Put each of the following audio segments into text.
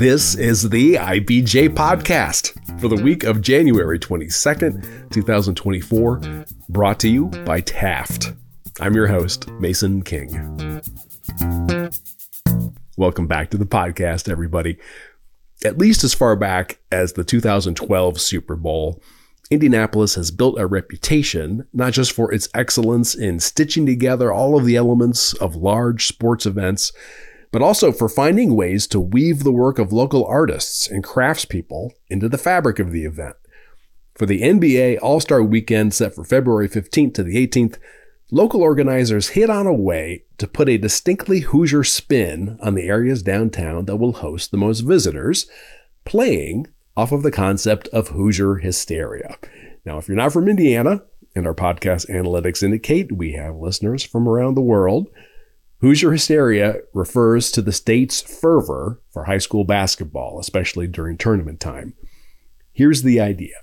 This is the IBJ podcast for the week of January 22nd, 2024, brought to you by Taft. I'm your host, Mason King. Welcome back to the podcast, everybody. At least as far back as the 2012 Super Bowl, Indianapolis has built a reputation not just for its excellence in stitching together all of the elements of large sports events, but also for finding ways to weave the work of local artists and craftspeople into the fabric of the event. For the NBA All Star Weekend set for February 15th to the 18th, local organizers hit on a way to put a distinctly Hoosier spin on the areas downtown that will host the most visitors, playing off of the concept of Hoosier hysteria. Now, if you're not from Indiana, and our podcast analytics indicate we have listeners from around the world, Hoosier hysteria refers to the state's fervor for high school basketball, especially during tournament time. Here's the idea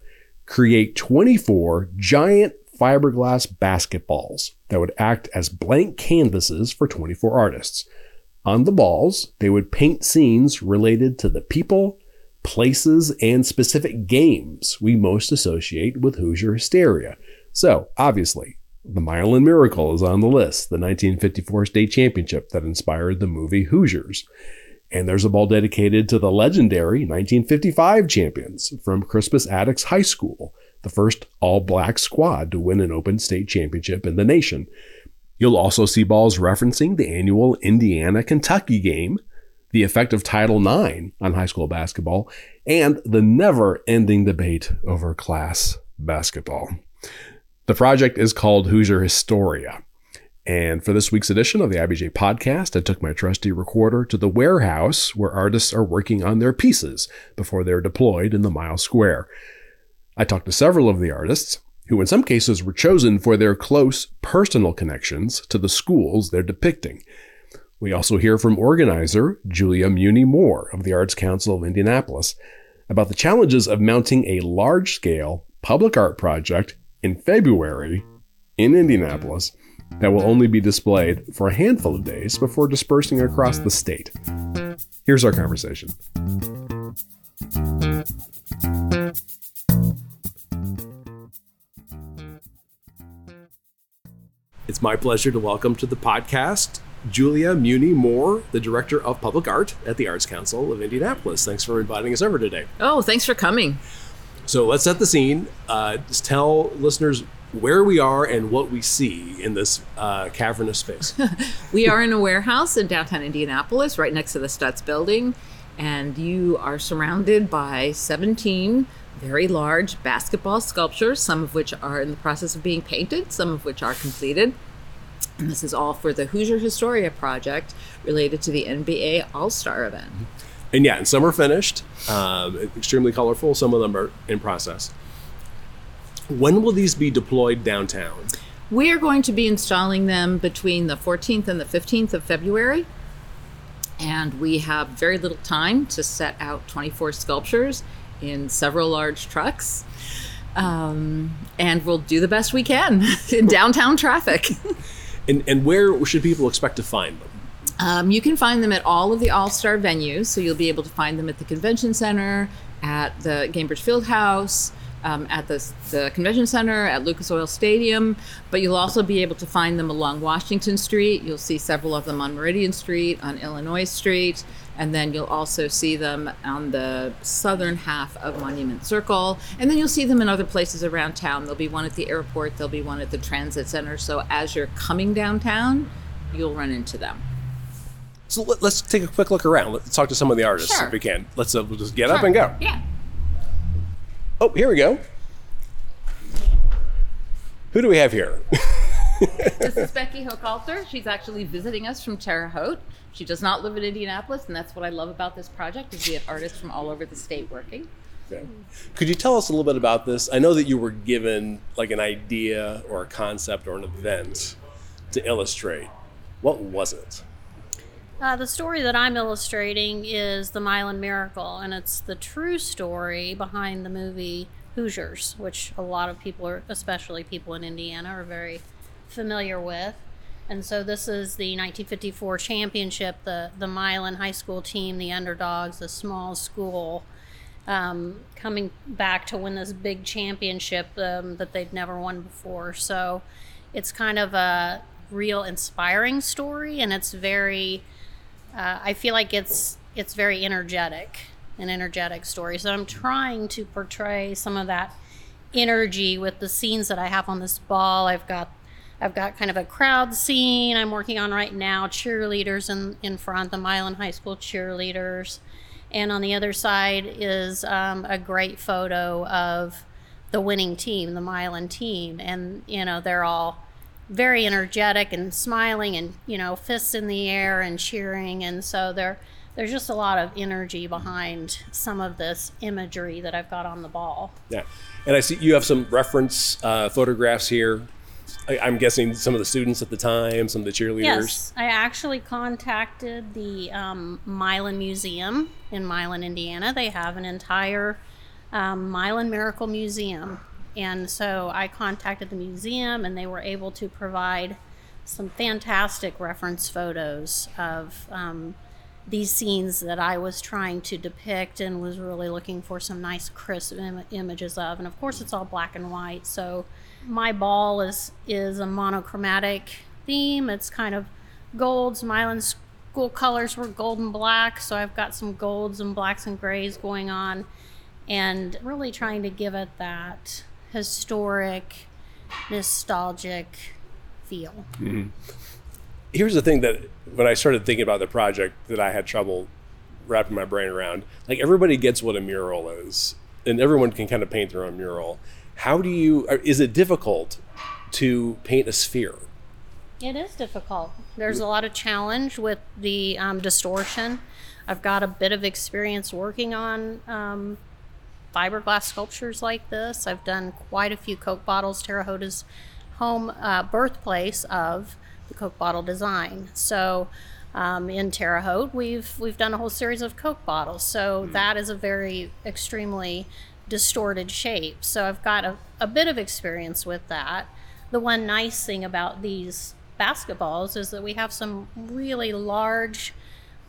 create 24 giant fiberglass basketballs that would act as blank canvases for 24 artists. On the balls, they would paint scenes related to the people, places, and specific games we most associate with Hoosier hysteria. So, obviously, the Milan Miracle is on the list, the 1954 state championship that inspired the movie Hoosiers. And there's a ball dedicated to the legendary 1955 champions from Crispus Attucks High School, the first all black squad to win an open state championship in the nation. You'll also see balls referencing the annual Indiana Kentucky game, the effect of Title IX on high school basketball, and the never ending debate over class basketball. The project is called Hoosier Historia. And for this week's edition of the IBJ podcast, I took my trusty recorder to the warehouse where artists are working on their pieces before they're deployed in the mile square. I talked to several of the artists, who in some cases were chosen for their close personal connections to the schools they're depicting. We also hear from organizer Julia Muney Moore of the Arts Council of Indianapolis about the challenges of mounting a large scale public art project in February in Indianapolis that will only be displayed for a handful of days before dispersing across the state. Here's our conversation. It's my pleasure to welcome to the podcast Julia Muney Moore, the Director of Public Art at the Arts Council of Indianapolis. Thanks for inviting us over today. Oh, thanks for coming. So let's set the scene. Uh, just tell listeners where we are and what we see in this uh, cavernous space. we are in a warehouse in downtown Indianapolis, right next to the Stutz building, and you are surrounded by 17 very large basketball sculptures, some of which are in the process of being painted, some of which are completed. And this is all for the Hoosier Historia project related to the NBA All Star event. And yeah, and some are finished, um, extremely colorful. Some of them are in process. When will these be deployed downtown? We are going to be installing them between the 14th and the 15th of February. And we have very little time to set out 24 sculptures in several large trucks. Um, and we'll do the best we can in downtown traffic. and, and where should people expect to find them? Um, you can find them at all of the All Star venues. So you'll be able to find them at the Convention Center, at the Gainbridge Fieldhouse, um, at the, the Convention Center, at Lucas Oil Stadium. But you'll also be able to find them along Washington Street. You'll see several of them on Meridian Street, on Illinois Street. And then you'll also see them on the southern half of Monument Circle. And then you'll see them in other places around town. There'll be one at the airport, there'll be one at the transit center. So as you're coming downtown, you'll run into them. So let, us take a quick look around. Let's talk to some of the artists sure. if we can. Let's uh, we'll just get sure. up and go. Yeah. Oh, here we go. Who do we have here? this is Becky Hochhalter. She's actually visiting us from Terre Haute. She does not live in Indianapolis, and that's what I love about this project is we have artists from all over the state working. Okay. Could you tell us a little bit about this? I know that you were given like an idea or a concept or an event to illustrate. What was it? Uh, the story that I'm illustrating is the Milan Miracle, and it's the true story behind the movie Hoosiers, which a lot of people, are, especially people in Indiana, are very familiar with. And so this is the 1954 championship. The the Milan High School team, the underdogs, the small school, um, coming back to win this big championship um, that they'd never won before. So it's kind of a real inspiring story, and it's very. Uh, I feel like it's it's very energetic, an energetic story. So I'm trying to portray some of that energy with the scenes that I have on this ball. I've got I've got kind of a crowd scene I'm working on right now, cheerleaders in, in front, the Milan High School cheerleaders. And on the other side is um, a great photo of the winning team, the Milan team. And, you know, they're all very energetic and smiling and, you know, fists in the air and cheering. And so there, there's just a lot of energy behind some of this imagery that I've got on the ball. Yeah. And I see you have some reference uh, photographs here. I, I'm guessing some of the students at the time, some of the cheerleaders. Yes, I actually contacted the um, Milan Museum in Milan, Indiana. They have an entire um, Milan Miracle Museum. And so I contacted the museum, and they were able to provide some fantastic reference photos of um, these scenes that I was trying to depict and was really looking for some nice, crisp Im- images of. And of course, it's all black and white. So my ball is is a monochromatic theme. It's kind of golds. Milan school colors were gold and black, so I've got some golds and blacks and grays going on, and really trying to give it that historic, nostalgic feel. Here's the thing that when I started thinking about the project, that I had trouble wrapping my brain around. Like everybody gets what a mural is, and everyone can kind of paint their own mural. How do you? Is it difficult to paint a sphere? It is difficult. There's a lot of challenge with the um, distortion. I've got a bit of experience working on um, fiberglass sculptures like this. I've done quite a few Coke bottles. Terre Haute's home uh, birthplace of the Coke bottle design. So um, in Terre Haute, we've we've done a whole series of Coke bottles. So that is a very extremely distorted shape. So I've got a, a bit of experience with that. The one nice thing about these basketballs is that we have some really large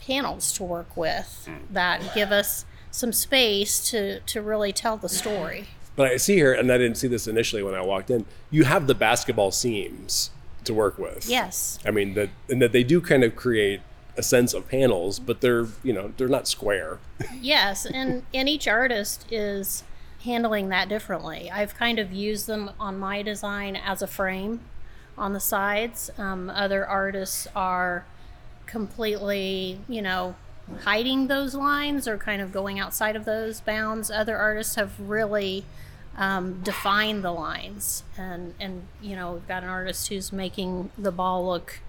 panels to work with that give us some space to, to really tell the story. But I see here, and I didn't see this initially when I walked in. You have the basketball seams to work with. Yes. I mean that, and that they do kind of create a sense of panels, but they're you know they're not square. Yes, and and each artist is handling that differently. I've kind of used them on my design as a frame on the sides. Um, other artists are completely, you know, hiding those lines or kind of going outside of those bounds. Other artists have really um, defined the lines, and and you know, we've got an artist who's making the ball look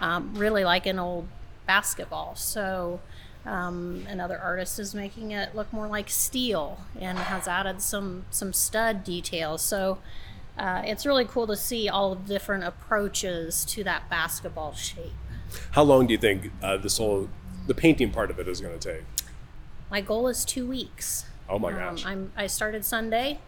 um, really like an old basketball. So um, another artist is making it look more like steel and has added some some stud details. So uh, it's really cool to see all the different approaches to that basketball shape. How long do you think uh, this whole the painting part of it is going to take? My goal is two weeks. Oh my Um, gosh! I'm I started Sunday,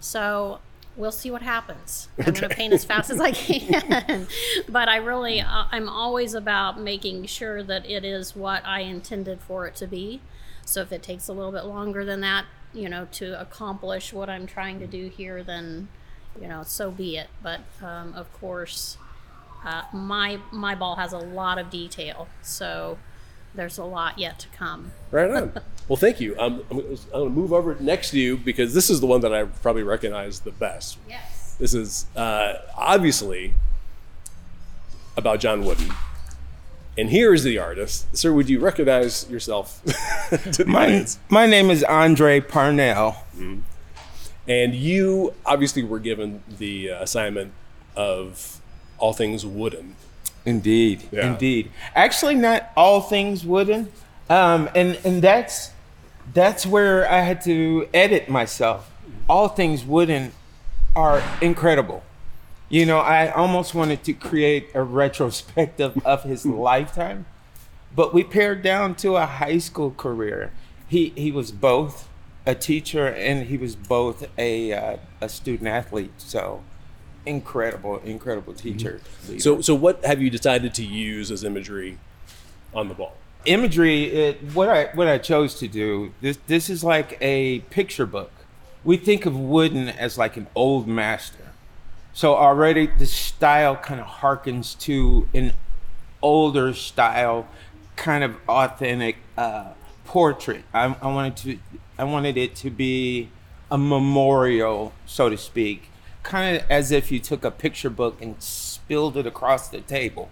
so we'll see what happens. I'm going to paint as fast as I can, but I really uh, I'm always about making sure that it is what I intended for it to be. So if it takes a little bit longer than that, you know, to accomplish what I'm trying to do here, then you know, so be it. But um, of course, uh, my my ball has a lot of detail, so there's a lot yet to come. Right on. well, thank you. Um, I'm, I'm going to move over next to you because this is the one that I probably recognize the best. Yes. This is uh, obviously about John Wooden. And here is the artist. Sir, would you recognize yourself to the My, audience? my name is Andre Parnell. And you obviously were given the uh, assignment of all things wooden. Indeed, Yeah. indeed. Actually, not all things wooden, um, and and that's that's where I had to edit myself. All things wooden are incredible. You know, I almost wanted to create a retrospective of his lifetime, but we pared down to a high school career. He he was both a teacher and he was both a uh, a student athlete. So incredible, incredible teacher. leader. So, so what have you decided to use as imagery on the ball? imagery it, what i what i chose to do this this is like a picture book we think of wooden as like an old master so already the style kind of harkens to an older style kind of authentic uh, portrait I, I wanted to i wanted it to be a memorial so to speak kind of as if you took a picture book and spilled it across the table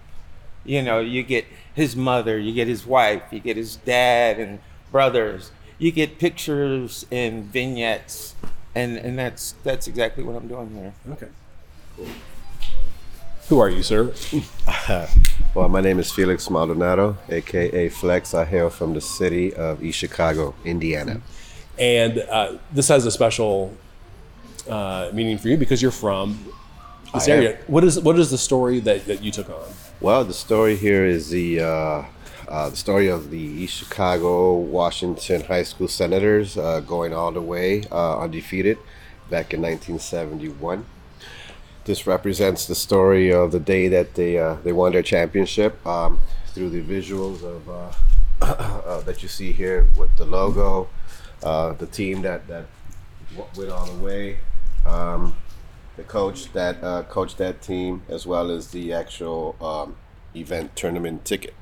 you know, you get his mother, you get his wife, you get his dad and brothers. You get pictures and vignettes, and and that's that's exactly what I'm doing here. Okay. Who are you, sir? Well, my name is Felix Maldonado, aka Flex. I hail from the city of East Chicago, Indiana. And uh, this has a special uh, meaning for you because you're from this I am. area. What is what is the story that, that you took on? Well, the story here is the uh, uh, the story of the East Chicago Washington High School Senators uh, going all the way uh, undefeated back in 1971. This represents the story of the day that they uh, they won their championship um, through the visuals of uh, uh, that you see here with the logo, uh, the team that that w- went all the way. Um, the coach that uh, coached that team, as well as the actual um, event tournament ticket.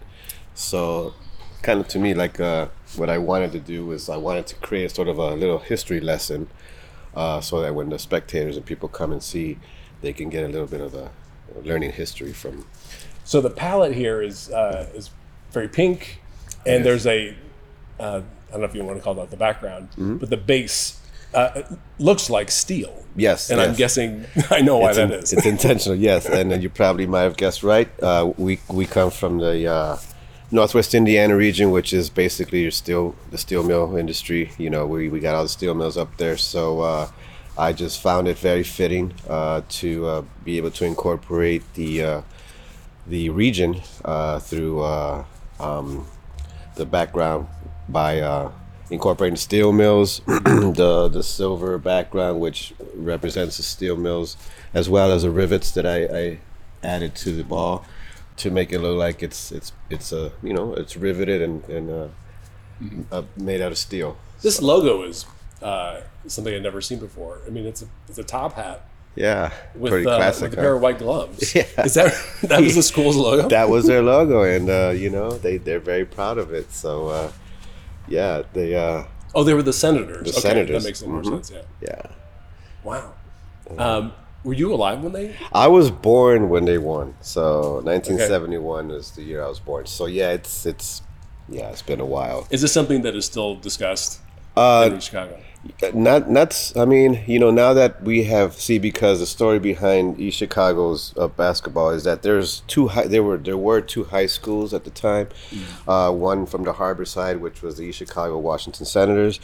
So, kind of to me, like uh, what I wanted to do was I wanted to create sort of a little history lesson, uh, so that when the spectators and people come and see, they can get a little bit of a learning history from. So the palette here is uh, is very pink, and there's a uh, I don't know if you want to call that the background, but the base uh, looks like steel. Yes, and I'm guessing I know why it's, that in- is. it's intentional, yes, and then you probably might have guessed right. Uh, we we come from the uh, Northwest Indiana region, which is basically your steel the steel mill industry. You know, we, we got all the steel mills up there, so uh, I just found it very fitting uh, to uh, be able to incorporate the uh, the region uh, through uh, um, the background by uh, incorporating steel mills, the the silver background which represents the steel mills, as well as the rivets that I, I added to the ball to make it look like it's it's it's a you know it's riveted and and uh, uh, made out of steel. This logo is uh, something I've never seen before. I mean, it's a it's a top hat Yeah, with, pretty uh, classic. with a huh? pair of white gloves. Yeah. Is that that was the school's logo? that was their logo, and uh, you know they they're very proud of it. So uh, yeah, they uh, oh, they were the senators. The okay, Senators. That makes more Mhm. sense. Yeah. yeah. Wow. Um, were you alive when they? I was born when they won, so 1971 is the year I was born. So yeah, it's it's yeah, it's been a while. Is this something that is still discussed Uh, in Chicago? Not not s- I mean, you know, now that we have see because the story behind East Chicago's uh, basketball is that there's two high there were there were two high schools at the time. Uh, one from the harbor side, which was the East Chicago Washington Senators,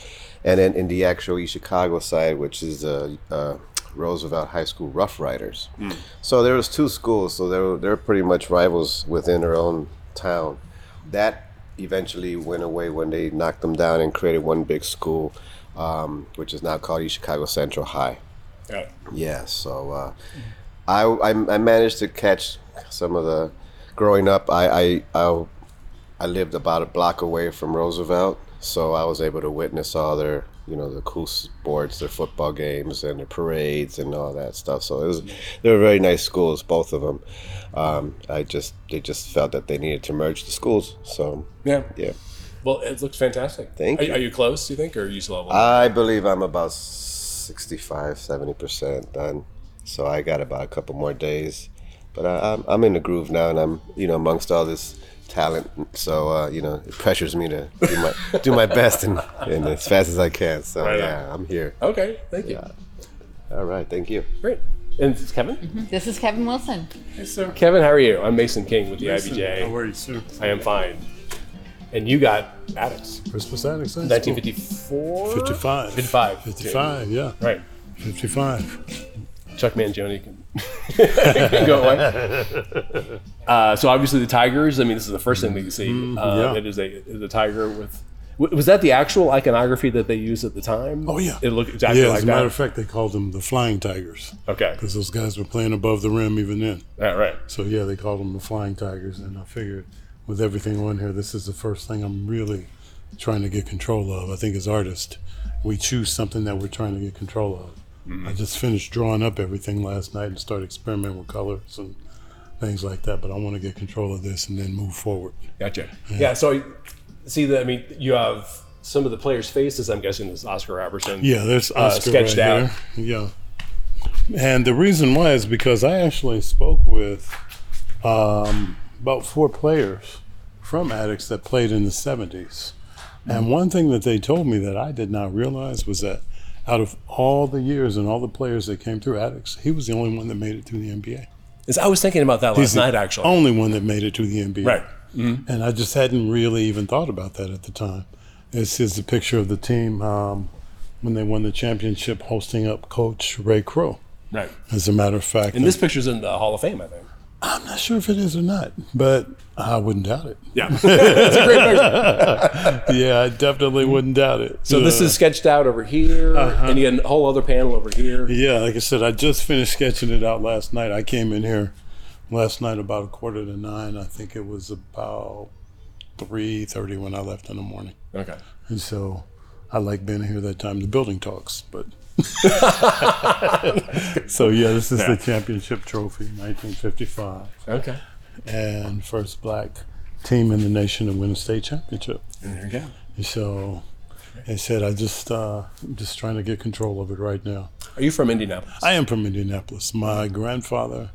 and then in the actual East Chicago side, which is the uh, Roosevelt High School Rough Riders. So there was two schools, so they were they're pretty much rivals within their own town. That eventually went away when they knocked them down and created one big school, um, which is now called East Chicago Central High. Yeah. Yeah, so uh, I, I I managed to catch some of the growing up. I I I, I lived about a block away from Roosevelt, so I was able to witness all their you know the cool sports, their football games, and their parades and all that stuff. So it was they were very nice schools, both of them. Um, I just they just felt that they needed to merge the schools. So Yeah. yeah. Well, it looks fantastic. Thank are, you. Are you close? Do you think, or are you still have I believe I'm about 65, 70% done. So I got about a couple more days. But I, I'm, I'm in the groove now and I'm, you know, amongst all this talent. So, uh, you know, it pressures me to do my, do my best and, and as fast as I can. So, Right on. yeah, I'm here. Okay. Thank you. All right. Thank you. Great. And this is Kevin. This is Kevin Wilson. Hey, sir. Kevin, how are you? I'm Mason King with the Listen, IBJ. How are you, sir? I am fine. And you got Attucks. Crispus Attucks High 1954? 55. 55. 55, yeah. Right. 55. Chuck Mangione can, can go away. Uh, so obviously the Tigers. I mean, this is the first thing that you see. yeah. It is a is a tiger with Was that the actual iconography that they used at the time? Oh yeah. It looked exactly yeah, like as a matter that. of fact, they called them the Flying Tigers okay. because those guys were playing above the rim even then. Yeah, right. So yeah, they called them the Flying Tigers, and I figured with everything on here, this is the first thing I'm really trying to get control of. I think as artists, we choose something that we're trying to get control of. I just finished drawing up everything last night and started experimenting with colors and things like that. But I want to get control of this and then move forward. Gotcha. Yeah. so see that I mean you have some of the players' faces. I'm guessing this is Oscar Robertson. Yeah, there's Oscar sketched right out. here. Yeah, and the reason why is because I actually spoke with um, about four players from Attucks that played in the '70s, and one thing that they told me that I did not realize was that out of all the years and all the players that came through Attucks, he was the only one that made it to the NBA. Is- I was thinking about that last He's the night actually. only one that made it to the NBA. Right. And I just hadn't really even thought about that at the time. This is a picture of the team um, when they won the championship, hosting up Coach Ray Crowe. Right. As a matter of fact, And this picture's in the Hall of Fame, I think. I'm not sure if it is or not, but I wouldn't doubt it. Yeah. it's a great picture. Yeah, I definitely wouldn't doubt it. So this Uh, is sketched out over here, and you got a whole other panel over here. Yeah, like I said, I just finished sketching it out last night. I came in here last night about a quarter to nine. I think it was about three thirty when I left in the morning. Okay. And so I like being here that time. The building talks, but. so yeah, this is the championship trophy, 1955, Okay. and first black team in the nation to win a state championship. And there you go. And so I said, I just, uh, I'm just trying to get control of it right now. Are you from Indianapolis? I am from Indianapolis. My grandfather,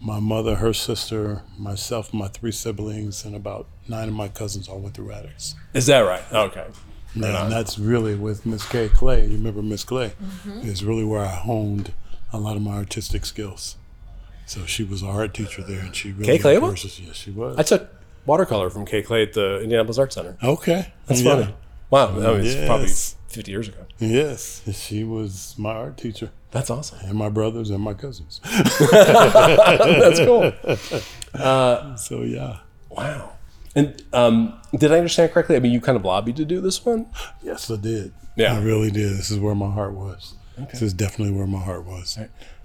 my mother, her sister, myself, my three siblings, and about nine of my cousins all went through Attucks. Is that right? Okay. And that's really with Miss Kay Clay. You remember Miss Clay? Mm-hmm. Is really where I honed a lot of my artistic skills. So she was our art teacher there, and she really Kay Clay was? Yes, she was. I took watercolor from Kay Clay at the Indianapolis Art Center. okay, That's Yeah. funny. Wow. That was probably 50 years ago. Yes, she was my art teacher, That's awesome. and my brothers and my cousins. That's cool. so yeah, Wow. And um, did I understand correctly? I mean, you kind of lobbied to do this one? yes, I did. Yeah. I really did. This is where my heart was. This is definitely where my heart was.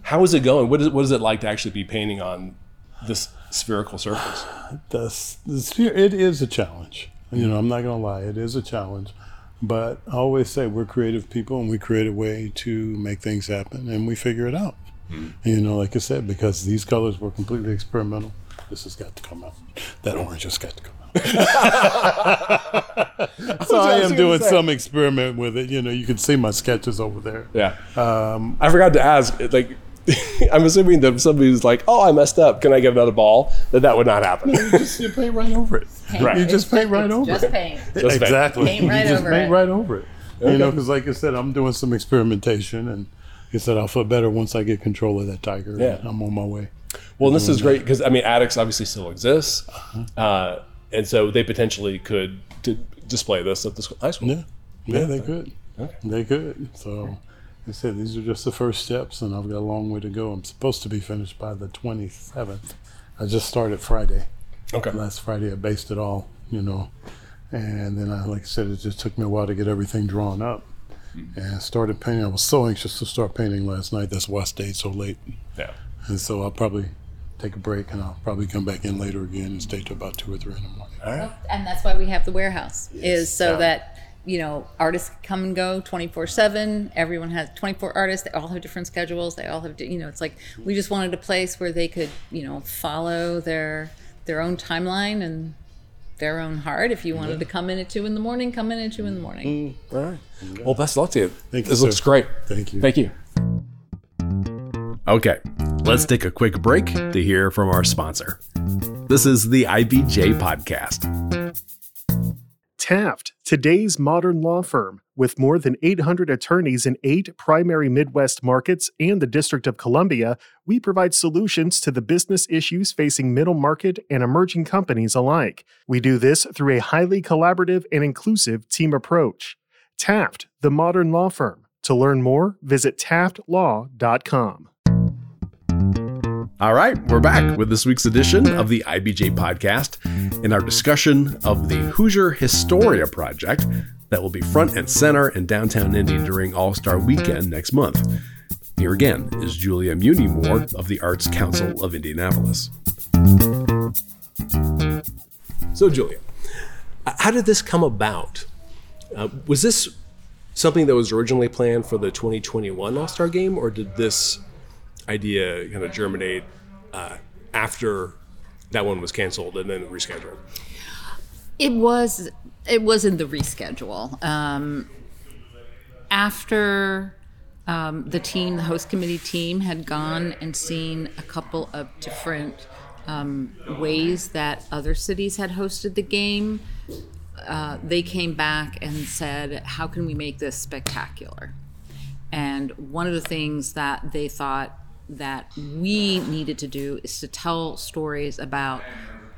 How is it going? What is, what is it like to actually be painting on this spherical surface? the, the sphere, it is a challenge. You know, I'm not gonna lie, it is a challenge. But I always say we're creative people, and we create a way to make things happen, and we figure it out. You know, like I said, because these colors were completely experimental. This has got to come out. That orange has got to come out. So I am doing some experiment with it. You know, you can see my sketches over there. Yeah. Um, I forgot to ask. Like, I'm assuming that if somebody's like, "Oh, I messed up. Can I get another ball?" That that would not happen. You just you paint right over it. Right. You just paint right over Just it. paint. Just exactly. Paint right you just over paint it. right over it. You know, because like I said, I'm doing some experimentation, and like I said, I'll feel better once I get control of that tiger. Yeah. I'm on my way. Well, this is great because I mean, Attucks obviously still exists, Uh-huh. uh, and so they potentially could display this at the high school. Yeah, yeah, they could. They could. So, I said, these are just the first steps, and I've got a long way to go. I'm supposed to be finished by the 27th. I just started Friday. Okay. Last Friday, I based it all, you know, and then I, like I said, it just took me a while to get everything drawn up. Mm-hmm. And I started painting. I was so anxious to start painting last night. That's why I stayed so late. Yeah. And so I'll probably take a break and I'll probably come back in later again and stay till about two or three in the morning. All right. And that's why we have the warehouse, is so Yeah. that, you know, artists come and go 24 7. Everyone has 24 artists. They all have different schedules. They all have, di- you know, it's like we just wanted a place where they could, you know, follow their their own timeline and their own heart. If you wanted to come in at 2 in the morning, come in at 2 in the morning. Mm-hmm. All right. Well, best of luck to you. Thank you, This sir. looks great. Thank you. Thank you. Okay, let's take a quick break to hear from our sponsor. This is the IBJ podcast. Taft, today's modern law firm. With more than 800 attorneys in eight primary Midwest markets and the District of Columbia, we provide solutions to the business issues facing middle market and emerging companies alike. We do this through a highly collaborative and inclusive team approach. Taft, the modern law firm. To learn more, visit taftlaw.com. All right, we're back with this week's edition of the IBJ podcast in our discussion of the Hoosier Historia project that will be front and center in downtown Indy during All Star Weekend next month. Here again is Julia Muney Moore of the Arts Council of Indianapolis. So, Julia, how did this come about? Uh, was this something that was originally planned for the 2021 All Star game, or did this idea kind of germinate uh, after that one was canceled and then rescheduled? It was it was in the reschedule. Um, after um, the team, the host committee team, had gone and seen a couple of different um, ways that other cities had hosted the game, uh, they came back and said, "How can we make this spectacular?" And one of the things that they thought that we needed to do is to tell stories about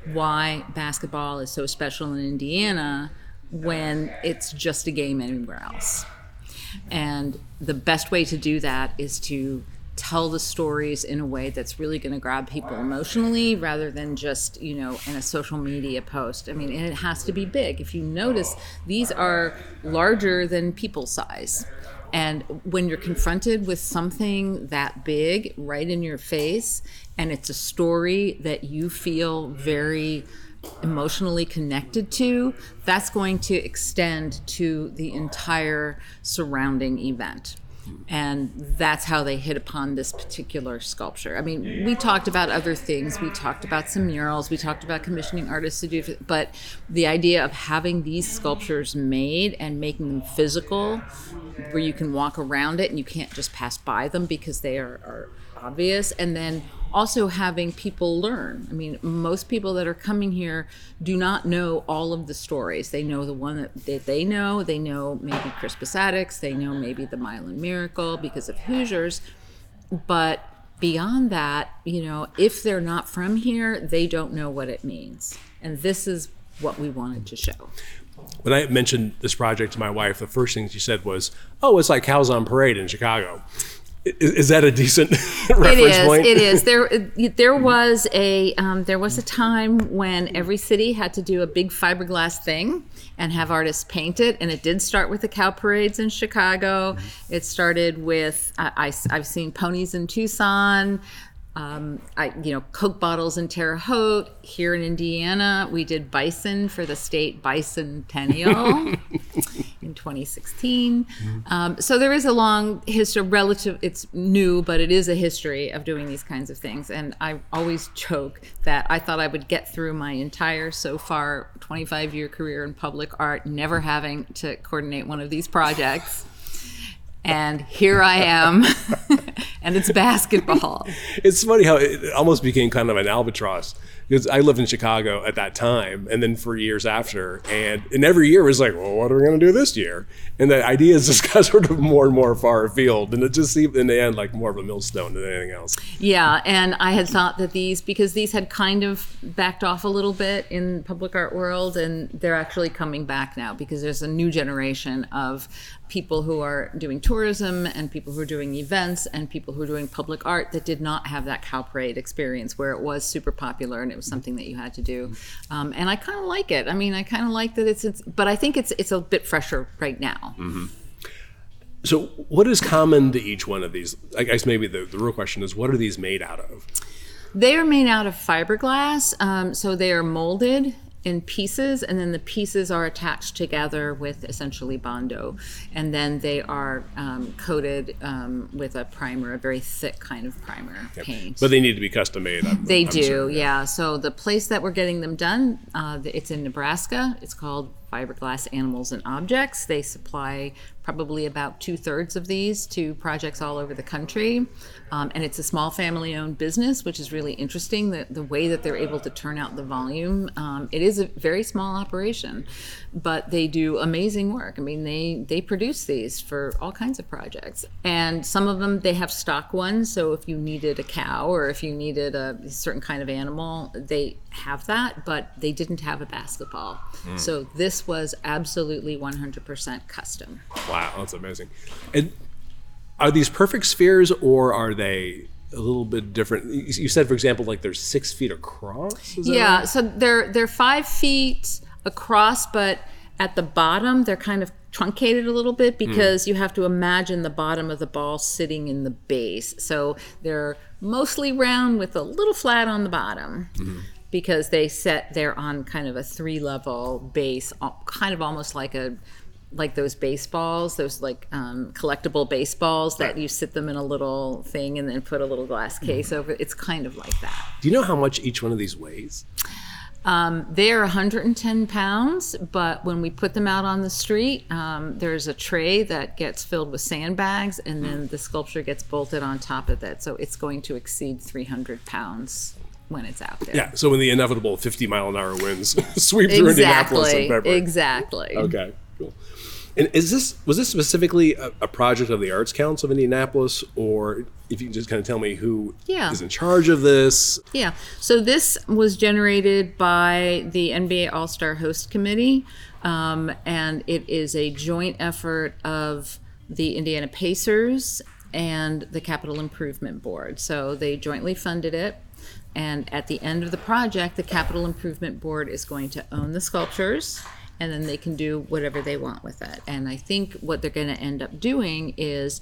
why basketball is so special in Indiana when it's just a game anywhere else. And the best way to do that is to tell the stories in a way that's really going to grab people emotionally rather than just, you know, in a social media post. I mean, it has to be big. If you notice, these are larger than people size. And when you're confronted with something that big right in your face, and it's a story that you feel very emotionally connected to, that's going to extend to the entire surrounding event. And that's how they hit upon this particular sculpture. I mean, we talked about other things. We talked about some murals. We talked about commissioning artists to do, but the idea of having these sculptures made and making them physical, where you can walk around it and you can't just pass by them because they are, are obvious, and then also having people learn. I mean, most people that are coming here do not know all of the stories. They know the one that they, they know. They know maybe Crispus Attucks. They know maybe the Milan Miracle because of Hoosiers. But beyond that, you know, if they're not from here, they don't know what it means. And this is what we wanted to show. When I mentioned this project to my wife, the first thing she said was, "Oh, it's like Cows on Parade in Chicago." Is, is that a decent reference it is, point? It is. There, there was a um, there was a time when every city had to do a big fiberglass thing and have artists paint it, and it did start with the cow parades in Chicago. It started with I, I, I've seen ponies in Tucson. Um, I, you know, Coke bottles in Terre Haute. Here in Indiana, we did bison for the state bicentennial in 2016. Um, so there is a long history, relative, it's new, but it is a history of doing these kinds of things. And I always joke that I thought I would get through my entire, so far, 25 year career in public art, never having to coordinate one of these projects and here I am, and it's basketball. It's funny how it almost became kind of an albatross because I lived in Chicago at that time, and then for years after, and and every year was like, well, what are we going to do this year? And the ideas just got sort of more and more far afield, and it just seemed in the end like more of a millstone than anything else. Yeah, and I had thought that these because these had kind of backed off a little bit in public art world, and they're actually coming back now because there's a new generation of people who are doing tourism and people who are doing events and people who are doing public art that did not have that cow parade experience where it was super popular and it was something that you had to do. Um, and i kind of like it. I mean i kind of like that it's, it's but i think it's it's a bit fresher right now. So, what is common to each one of these? I guess maybe the, the real question is, what are these made out of? They are made out of fiberglass, um, so they are molded in pieces, and then the pieces are attached together with essentially bondo, and then they are um, coated um, with a primer, a very thick kind of primer paint. But they need to be custom made. I'm- They I'm do, sure. yeah. So the place that we're getting them done, uh, it's in Nebraska. It's called Fiberglass Animals and Objects. They supply probably about two thirds of these to projects all over the country. Um, and it's a small family owned business, which is really interesting. The, the way that they're able to turn out the volume. Um, it is a very small operation, but they do amazing work. I mean, they, they produce these for all kinds of projects. And some of them, they have stock ones. So if you needed a cow or if you needed a certain kind of animal, they have that, but they didn't have a basketball. So this was absolutely 100% custom. Wow, that's amazing. And are these perfect spheres, or are they a little bit different. You said, for example, like they're six feet across. Yeah, right? so they're they're five feet across, but at the bottom they're kind of truncated a little bit because you have to imagine the bottom of the ball sitting in the base. So they're mostly round with a little flat on the bottom. Mm-hmm. Because they set there on kind of a three level base, kind of almost like a like those baseballs, those like um, collectible baseballs that you sit them in a little thing and then put a little glass case over. It's kind of like that. Do you know how much each one of these weighs? Um, they're 110 pounds, but when we put them out on the street, um, there's a tray that gets filled with sandbags, and then the sculpture gets bolted on top of that. So it's going to exceed 300 pounds when it's out there. Yeah. So when the inevitable 50 mile an hour winds sweep through Indianapolis in Exactly. February. Exactly. Okay, cool. And is this was this specifically a, a project of the Arts Council of Indianapolis, or if you can just kind of tell me who is Yeah. in charge of this? Yeah. So this was generated by the NBA All Star Host Committee, um, and it is a joint effort of the Indiana Pacers and the Capital Improvement Board. So they jointly funded it. And at the end of the project, the Capital Improvement Board is going to own the sculptures and then they can do whatever they want with it. And I think what they're going to end up doing is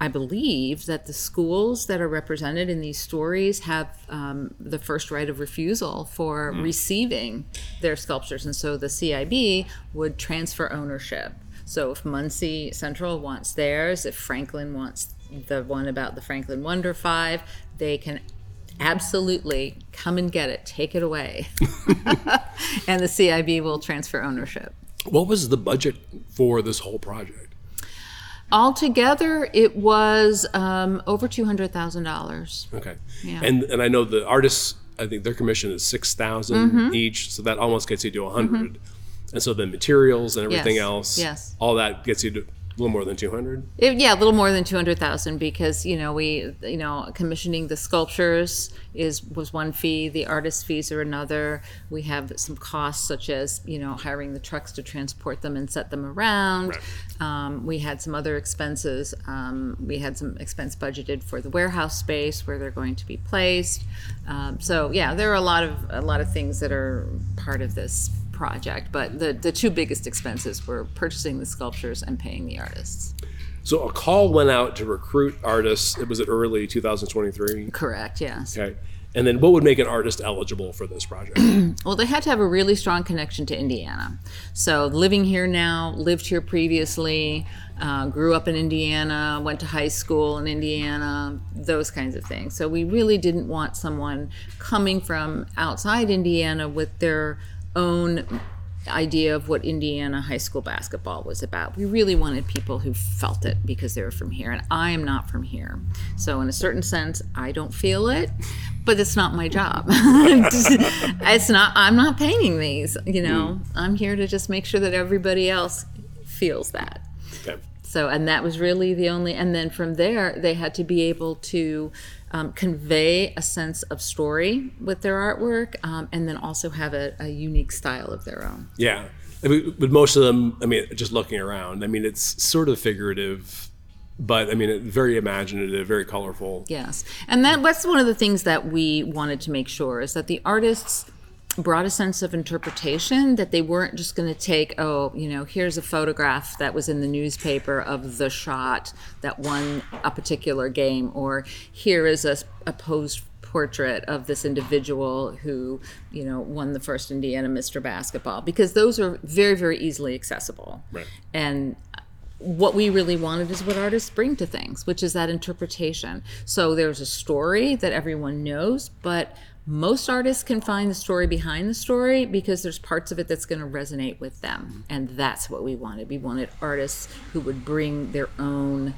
I believe that the schools that are represented in these stories have um, the first right of refusal for receiving their sculptures. And so the CIB would transfer ownership. So if Muncie Central wants theirs, if Franklin wants the one about the Franklin Wonder Five, they can absolutely come and get it, take it away. and the CIB will transfer ownership. What was the budget for this whole project? Altogether, it was um, over two hundred thousand dollars. Okay. Yeah. And and I know the artists. I think their commission is six Mm-hmm. each, so that almost gets you to a 100 And so the materials and everything Yes, else, yes. all that gets you to a little more than two hundred. It, yeah, a little more than two hundred thousand because you know we you know commissioning the sculptures is was one fee. The artist fees are another. We have some costs such as you know hiring the trucks to transport them and set them around. Um, we had some other expenses. Um, we had some expense budgeted for the warehouse space where they're going to be placed. Um, so yeah, there are a lot of a lot of things that are part of this project. But the the two biggest expenses were purchasing the sculptures and paying the artists. So a call went out to recruit artists. It was it early 2023. Correct, yes. Okay. And then what would make an artist eligible for this project? Well, they had to have a really strong connection to Indiana. So, living here now, lived here previously, uh, grew up in Indiana, went to high school in Indiana, those kinds of things. So, we really didn't want someone coming from outside Indiana with their own idea of what Indiana high school basketball was about. We really wanted people who felt it because they were from here, and I am not from here. So, in a certain sense, I don't feel it, but it's not my job. it's not, I'm not painting these, you know, mm. I'm here to just make sure that everybody else feels that. Okay. So, and that was really the only, and then from there, they had to be able to um, convey a sense of story with their artwork um, and then also have a, a unique style of their own. Yeah. I mean, but most of them, I mean, just looking around, I mean, it's sort of figurative, but I mean, very imaginative, very colorful. Yes. And that, that's one of the things that we wanted to make sure is that the artists brought a sense of interpretation that they weren't just going to take oh you know here's a photograph that was in the newspaper of the shot that won a particular game or here is a, a posed portrait of this individual who you know won the first indiana mr basketball because those are very very easily accessible Right. and what we really wanted is what artists bring to things, which is that interpretation. So there's a story that everyone knows, but most artists can find the story behind the story because there's parts of it that's going to resonate with them. And that's what we wanted. We wanted artists who would bring their own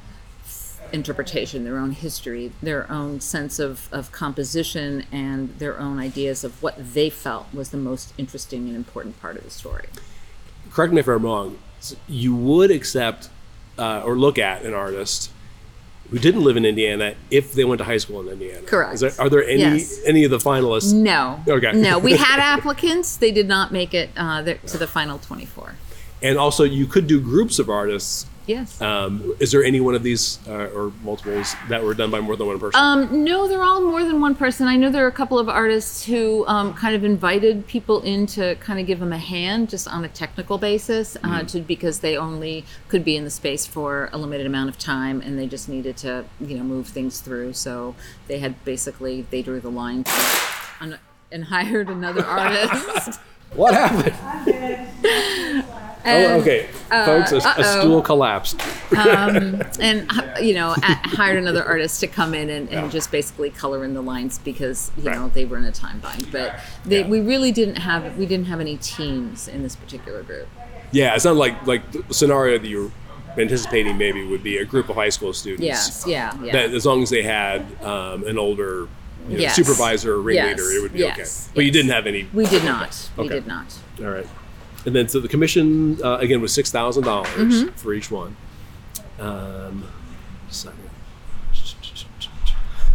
interpretation, their own history, their own sense of, of composition, and their own ideas of what they felt was the most interesting and important part of the story. Correct me if I'm wrong. You would accept uh, or look at an artist who didn't live in Indiana if they went to high school in Indiana. Correct. There, are there any Yes. any of the finalists? No. Okay. No, we had applicants. They did not make it uh, the, to the final 24. And also, you could do groups of artists Yes. Um, is there any one of these uh, or multiples that were done by more than one person? Um, no, they're all more than one person. I know there are a couple of artists who um, kind of invited people in to kind of give them a hand, just on a technical basis, uh, to because they only could be in the space for a limited amount of time, and they just needed to, you know, move things through. So they had basically they drew the line on, and hired another artist. what happened? Oh, okay, folks, a, a stool collapsed. and uh, you know hired another artist to come in and, and just basically color in the lines because you know they were in a time bind but they, Yeah. we really didn't have we didn't have any teams in this particular group Yeah, it's not like like the scenario that you're anticipating maybe would be a group of high school students. yes yeah yeah That as long as they had um, an older you know, Yes. supervisor or ringleader, Yes. it would be Yes. okay. But you didn't have any. we did not we did not All right. And then so the commission uh, again was six thousand dollars Mm-hmm. for each one. Um.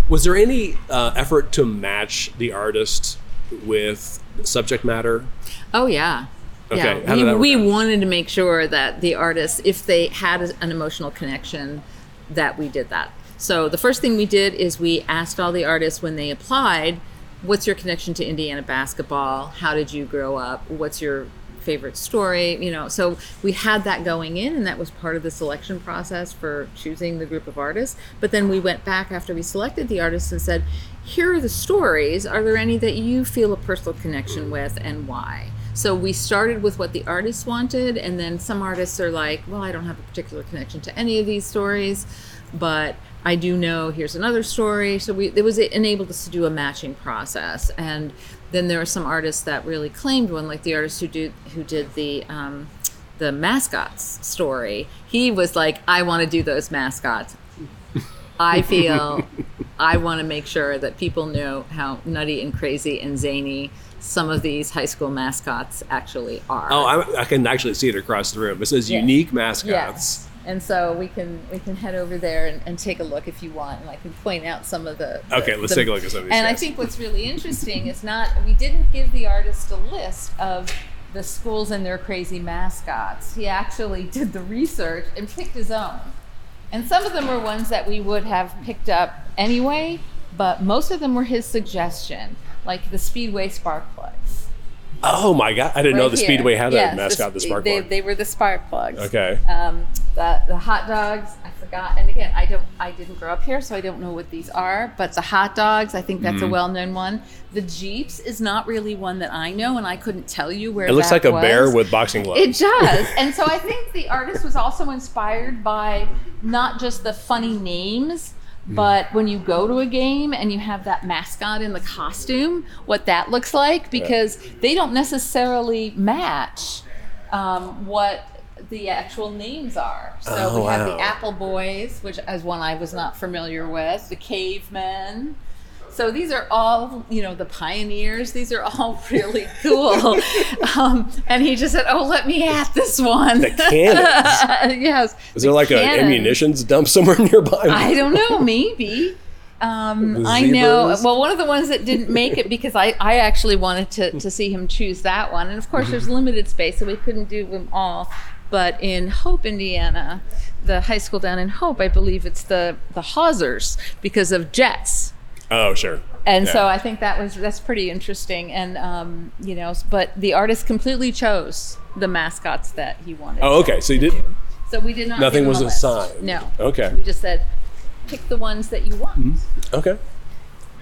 Was there any uh, effort to match the artist with subject matter? Oh yeah. Okay, Yeah, we, we wanted to make sure that the artists, if they had an emotional connection, that we did that. So the first thing we did is we asked all the artists when they applied, "What's your connection to Indiana basketball? How did you grow up? What's your favorite story?" You know, so we had that going in, and that was part of the selection process for choosing the group of artists. But then we went back after we selected the artists and said, "Here are the stories. Are there any that you feel a personal connection with, and why?" So we started with what the artists wanted, and then some artists are like, well, I don't have a particular connection to any of these stories, but I do know here's another story. So we it was it enabled us to do a matching process, and then there are some artists that really claimed one, like the artist who did who did the um, the mascots story. He was like, I want to do those mascots. I feel I want to make sure that people know how nutty and crazy and zany some of these high school mascots actually are. Oh, I, I can actually see it across the room. It says unique mascots. Yes. And so we can we can head over there and, and take a look if you want, and I can point out some of the. the- Okay, let's the- take a look at some of these And I think what's really interesting is not we didn't give the artist a list of the schools and their crazy mascots. He actually did the research and picked his own. And some of them were ones that we would have picked up anyway, but most of them were his suggestion, like the Speedway spark plugs. Oh my god! I didn't know the here. Speedway had Yes, a mascot, the, spark they, plug. they were the spark plugs. Okay. Um, the the hot dogs, I forgot. And again, I don't, I didn't grow up here, so I don't know what these are. But the hot dogs, I think Mm-hmm. that's a well-known one. The Jeeps is not really one that I know, and I couldn't tell you where. It looks like a bear with boxing gloves. It does. and so I think the artist was also inspired by not just the funny names, but when you go to a game and you have that mascot in the costume, what that looks like, because they don't necessarily match um, what the actual names are. So Oh, we have wow. the Apple Boys, which is one I was not familiar with, the Cavemen. So these are all, you know, the pioneers. These are all really cool. um, and he just said, "Oh, let me at this one." The cannons. yes. Is the there like an ammunitions dump somewhere nearby? I don't know. Maybe. Um, I know. Well, one of the ones that didn't make it because I, I actually wanted to, to see him choose that one. And of course, there's limited space, so we couldn't do them all. But in Hope, Indiana, the high school down in Hope, I believe it's the, the Hausers because of jets. Oh, sure. And so I think that was that's pretty interesting. And um, you know, but the artist completely chose the mascots that he wanted. Oh, okay. So you did. So we did not. Nothing was assigned. No. Okay. We just said, pick the ones that you want. Okay.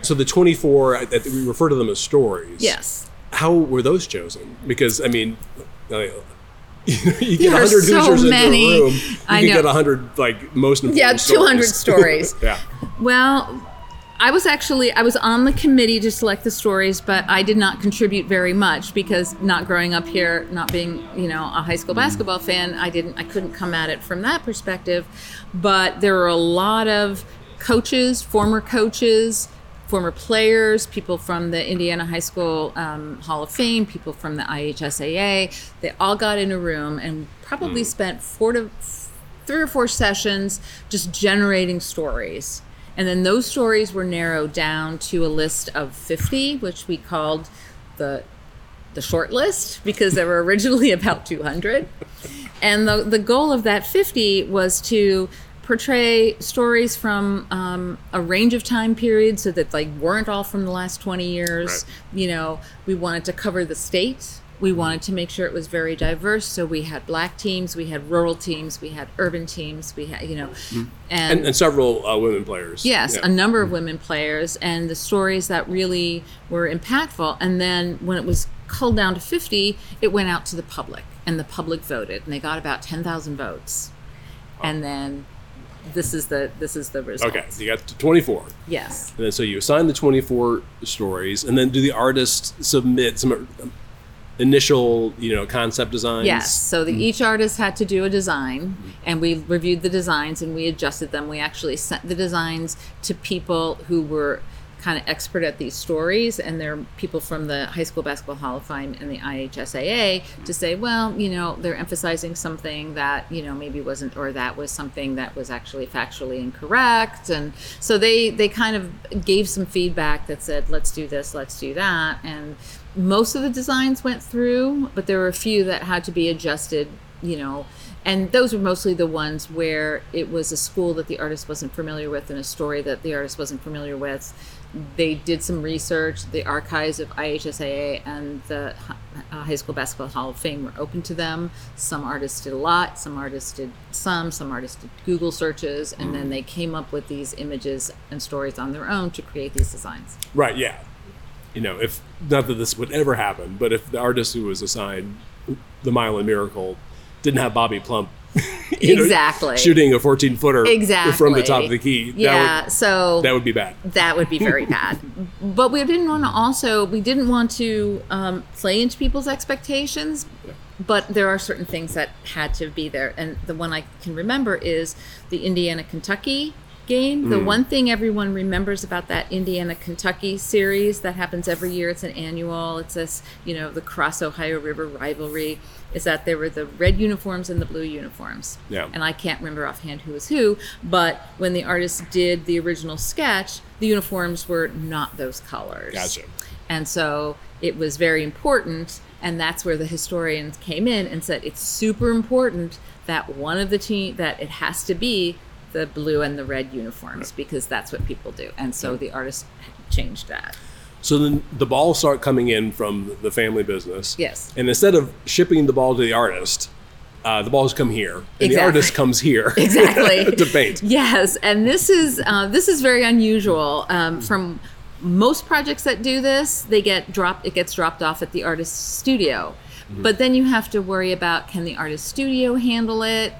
So the 24, I- that we refer to them as stories. Yes. How were those chosen? Because, I mean, uh, you, get 100 so Hoosiers many. into a room. You I can know. get 100, like, most important Yeah, 200 stories. yeah. Well, I was actually I was on the committee to select the stories, but I did not contribute very much because not growing up here, not being you know a high school basketball fan, I didn't I couldn't come at it from that perspective. But there were a lot of coaches, former coaches, former players, people from the Indiana High School um, Hall of Fame, people from the IHSAA. They all got in a room and probably spent four to three or four sessions just generating stories. And then those stories were narrowed down to a list of 50, which we called the the short list because there were originally about 200. And the the goal of that 50 was to portray stories from um, a range of time periods so that like weren't all from the last 20 years you know we wanted to cover the state we wanted to make sure it was very diverse so we had black teams we had rural teams we had urban teams we had you know and, And, and several uh, women players. Yes, Yeah. a number of women players, and the stories that really were impactful. And then when it was culled down to 50, it went out to the public, and the public voted, and they got about 10,000 votes. And then this is the this is the result. Okay, so you got to 24. Yes. And then so you assign the 24 stories, and then do the artists submit some initial, you know, concept designs? Yes. So the, mm-hmm. each artist had to do a design, mm-hmm. and we reviewed the designs and we adjusted them. We actually sent the designs to people who were kind of expert at these stories, and they're people from the High School Basketball Hall of Fame and the IHSAA to say, well, you know, they're emphasizing something that you know maybe wasn't, or that was something that was actually factually incorrect, and so they they kind of gave some feedback that said, let's do this, let's do that, and most of the designs went through, but there were a few that had to be adjusted, you know. And those were mostly the ones where it was a school that the artist wasn't familiar with and a story that the artist wasn't familiar with. They did some research. The archives of IHSAA and the uh, High School Basketball Hall of Fame were open to them. Some artists did a lot, some artists did some, some artists did Google searches, and then they came up with these images and stories on their own to create these designs. Right, yeah. You know, if not that this would ever happen, but if the artist who was assigned the Milan Miracle didn't have Bobby Plump you know, Exactly. shooting a 14 footer exactly from the top of the key, Yeah, that so that would be bad. that would be very bad. But we didn't want to also we didn't want to um, play into people's expectations. But there are certain things that had to be there, and the one I can remember is the Indiana Kentucky game. The mm. one thing everyone remembers about that Indiana Kentucky series that happens every year. It's an annual. It's this you know the Cross Ohio River rivalry. Is that there were the red uniforms and the blue uniforms. Yeah. And I can't remember offhand who was who, but when the artist did the original sketch, the uniforms were not those colors. Gotcha. And so it was very important, and that's where the historians came in and said it's super important that one of the team that it has to be the blue and the red uniforms because that's what people do. And so the artist changed that. So then the balls start coming in from the family business. Yes. And instead of shipping the ball to the artist, uh, the balls come here, and the artist comes here exactly to paint. yes and this is uh, this is very unusual um, from most projects that do this they get dropped it gets dropped off at the artist's studio but then you have to worry about can the artist studio handle it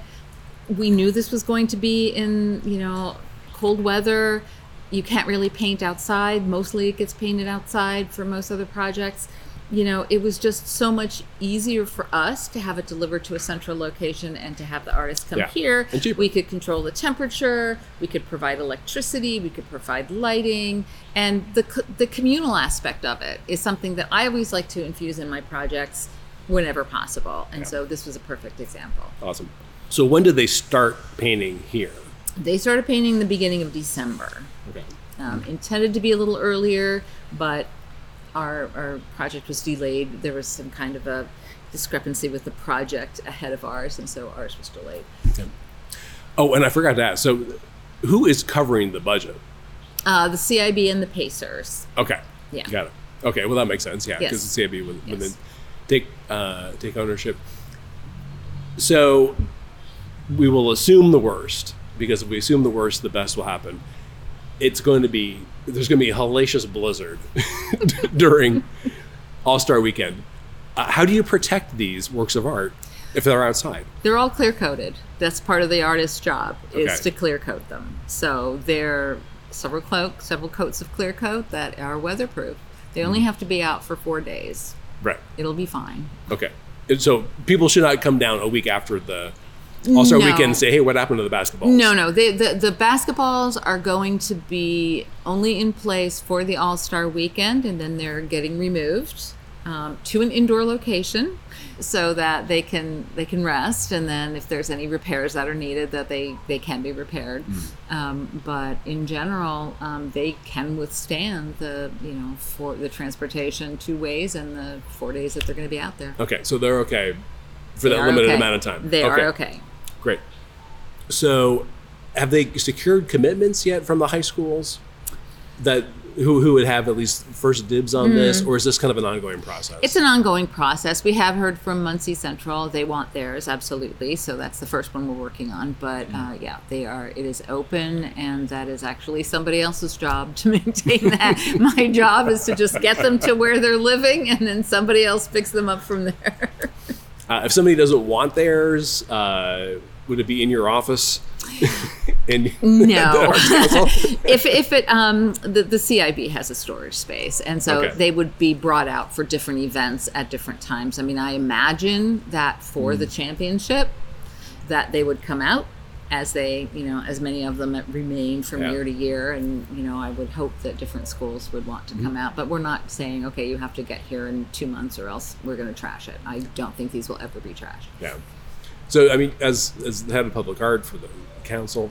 we knew this was going to be in you know cold weather. You can't really paint outside. Mostly it gets painted outside for most other projects. You know it was just so much easier for us to have it delivered to a central location and to have the artist come Yeah. here. We could control the temperature. We could provide electricity. We could provide lighting. And the, the communal aspect of it is something that i always like to infuse in my projects whenever possible. And so this was a perfect example. Awesome. So when did they start painting here? they started painting the beginning of december Okay. um, intended to be a little earlier, but our, our project was delayed. There was some kind of a discrepancy with the project ahead of ours, and so ours was delayed. Okay. Oh, and I forgot to ask. So, who is covering the budget? Uh, the CIB and the Pacers. Okay. Yeah. Got it. Okay. Well, that makes sense. Yeah, Yes. because the CIB would, would then take uh, take ownership. So, we will assume the worst because if we assume the worst, the best will happen. It's going to be there's going to be a hellacious blizzard during All Star Weekend. Uh, how do you protect these works of art if they're outside? They're all clear coated. That's part of the artist's job is Okay. to clear coat them. So they're several cloak, several coats of clear coat that are weatherproof. They only have to be out for four days. Right. It'll be fine. Okay. And so people should not come down a week after the Star No. Weekend and say, "Hey, what happened to the basketballs? No, no. They, the the basketballs are going to be only in place for the All Star Weekend, and then they're getting removed um, to an indoor location so that they can they can rest. And then if there's any repairs that are needed, that they they can be repaired. Um, but in general, um, they can withstand the you know for the transportation two ways and the four days that they're going to be out there. Okay, so they're okay for They that limited okay. amount of time. They are okay. Great. So, have they secured commitments yet from the high schools that who who would have at least first dibs on this, or is this kind of an ongoing process? Hmm. It's an ongoing process. We have heard from Muncie Central; they want theirs absolutely. So that's the first one we're working on. But uh, yeah, they are. It is open, and that is actually somebody else's job to maintain that. My job is to just get them to where they're living, and then somebody else picks them up from there. uh, if somebody doesn't want theirs, uh, would it be in your office? in No. if if it um the, the CIB has a storage space and so Okay. they would be brought out for different events at different times. I mean, I imagine that for Hmm. the championship that they would come out as they, you know, as many of them remain from Yeah. year to year and you know, I would hope that different schools would want to Hmm. come out, but we're not saying okay, you have to get here in 2 months or else we're going to trash it. I don't think these will ever be trashed. Yeah. So I mean, as as the head of public art for the council,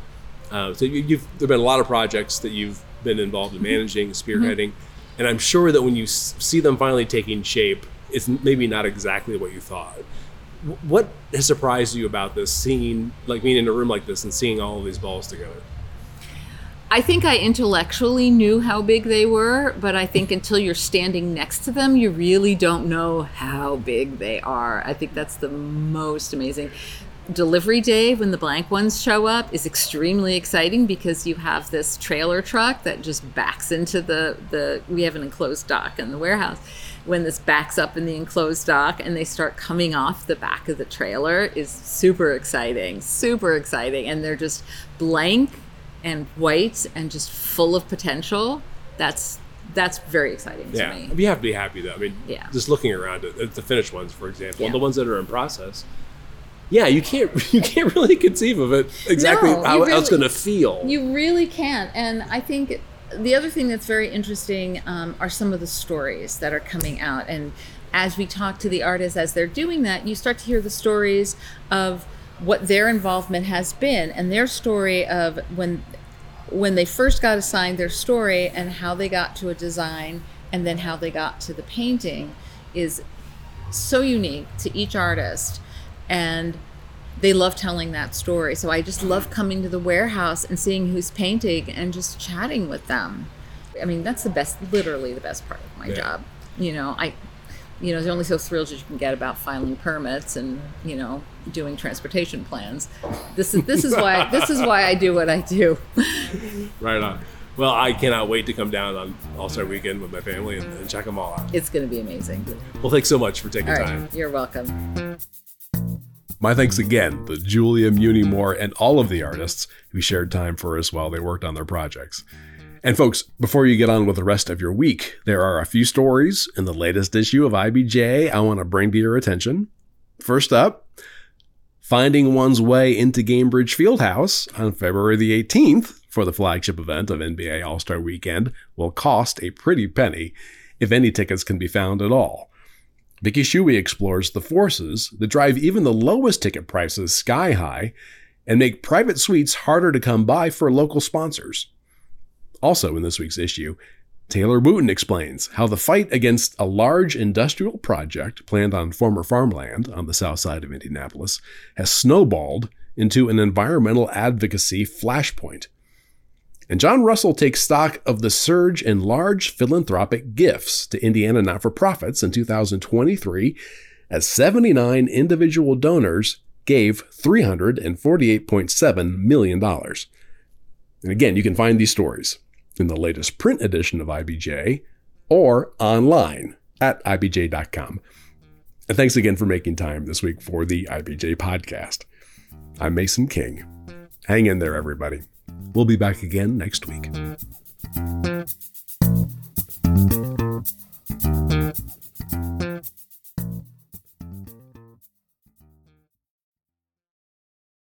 uh, so you, you've there've been a lot of projects that you've been involved in managing, spearheading, and I'm sure that when you s- see them finally taking shape, it's maybe not exactly what you thought. Wh- What has surprised you about this? Seeing like being in a room like this and seeing all of these balls together. I think I intellectually knew how big they were, but I think until you're standing next to them, you really don't know how big they are. I think that's the most amazing. Delivery day, when the blank ones show up, is extremely exciting because you have this trailer truck that just backs into the, the we have an enclosed dock in the warehouse. When this backs up in the enclosed dock and they start coming off the back of the trailer is super exciting, super exciting. And they're just blank and white and just full of potential. That's that's very exciting to Yeah, me. you have to be happy though. I mean, Yeah. just looking around at, the finished ones, for example, and the ones that are in process. Yeah, you can't you can't really conceive of it exactly No, how, you how it's going to feel. You really can't, And I think the other thing that's very interesting um, are some of the stories that are coming out. And as we talk to the artists as they're doing that, you start to hear the stories of what their involvement has been and their story of when when they first got assigned their story and how they got to a design and then how they got to the painting is so unique to each artist. And they love telling that story. So i just love coming to the warehouse and seeing who's painting and just chatting with them. I mean that's the best literally the best part of my Yeah. job. You know i you know, they're only so thrilled as you can get about filing permits and you know doing transportation plans. This is this is why this is why I do what I do. Right on. Well, I cannot wait to come down on All Star Weekend with my family and, and check them all out. It's going to be amazing. Well, thanks so much for taking All time. you're welcome. My thanks again to Julia Muney Moore and all of the artists who shared time for us while they worked on their projects. And folks, before you get on with the rest of your week, there are a few stories in the latest issue of IBJ I want to bring to your attention. First up, finding one's way into Gainbridge Fieldhouse on February the 18th for the flagship event of NBA All Star Weekend will cost a pretty penny, if any tickets can be found at all. Vicky Shuey explores the forces that drive even the lowest ticket prices sky high and make private suites harder to come by for local sponsors. Also, in this week's issue, Taylor Wooten explains how the fight against a large industrial project planned on former farmland on the south side of Indianapolis has snowballed into an environmental advocacy flashpoint. And John Russell takes stock of the surge in large philanthropic gifts to Indiana not for profits in 2023 as 79 individual donors gave $348.7 million. And again, you can find these stories in the latest print edition of IBJ or online at IBJ.com. And thanks again for making time this week for the IBJ podcast. I'm Mason King. Hang in there, everybody. We'll be back again next week.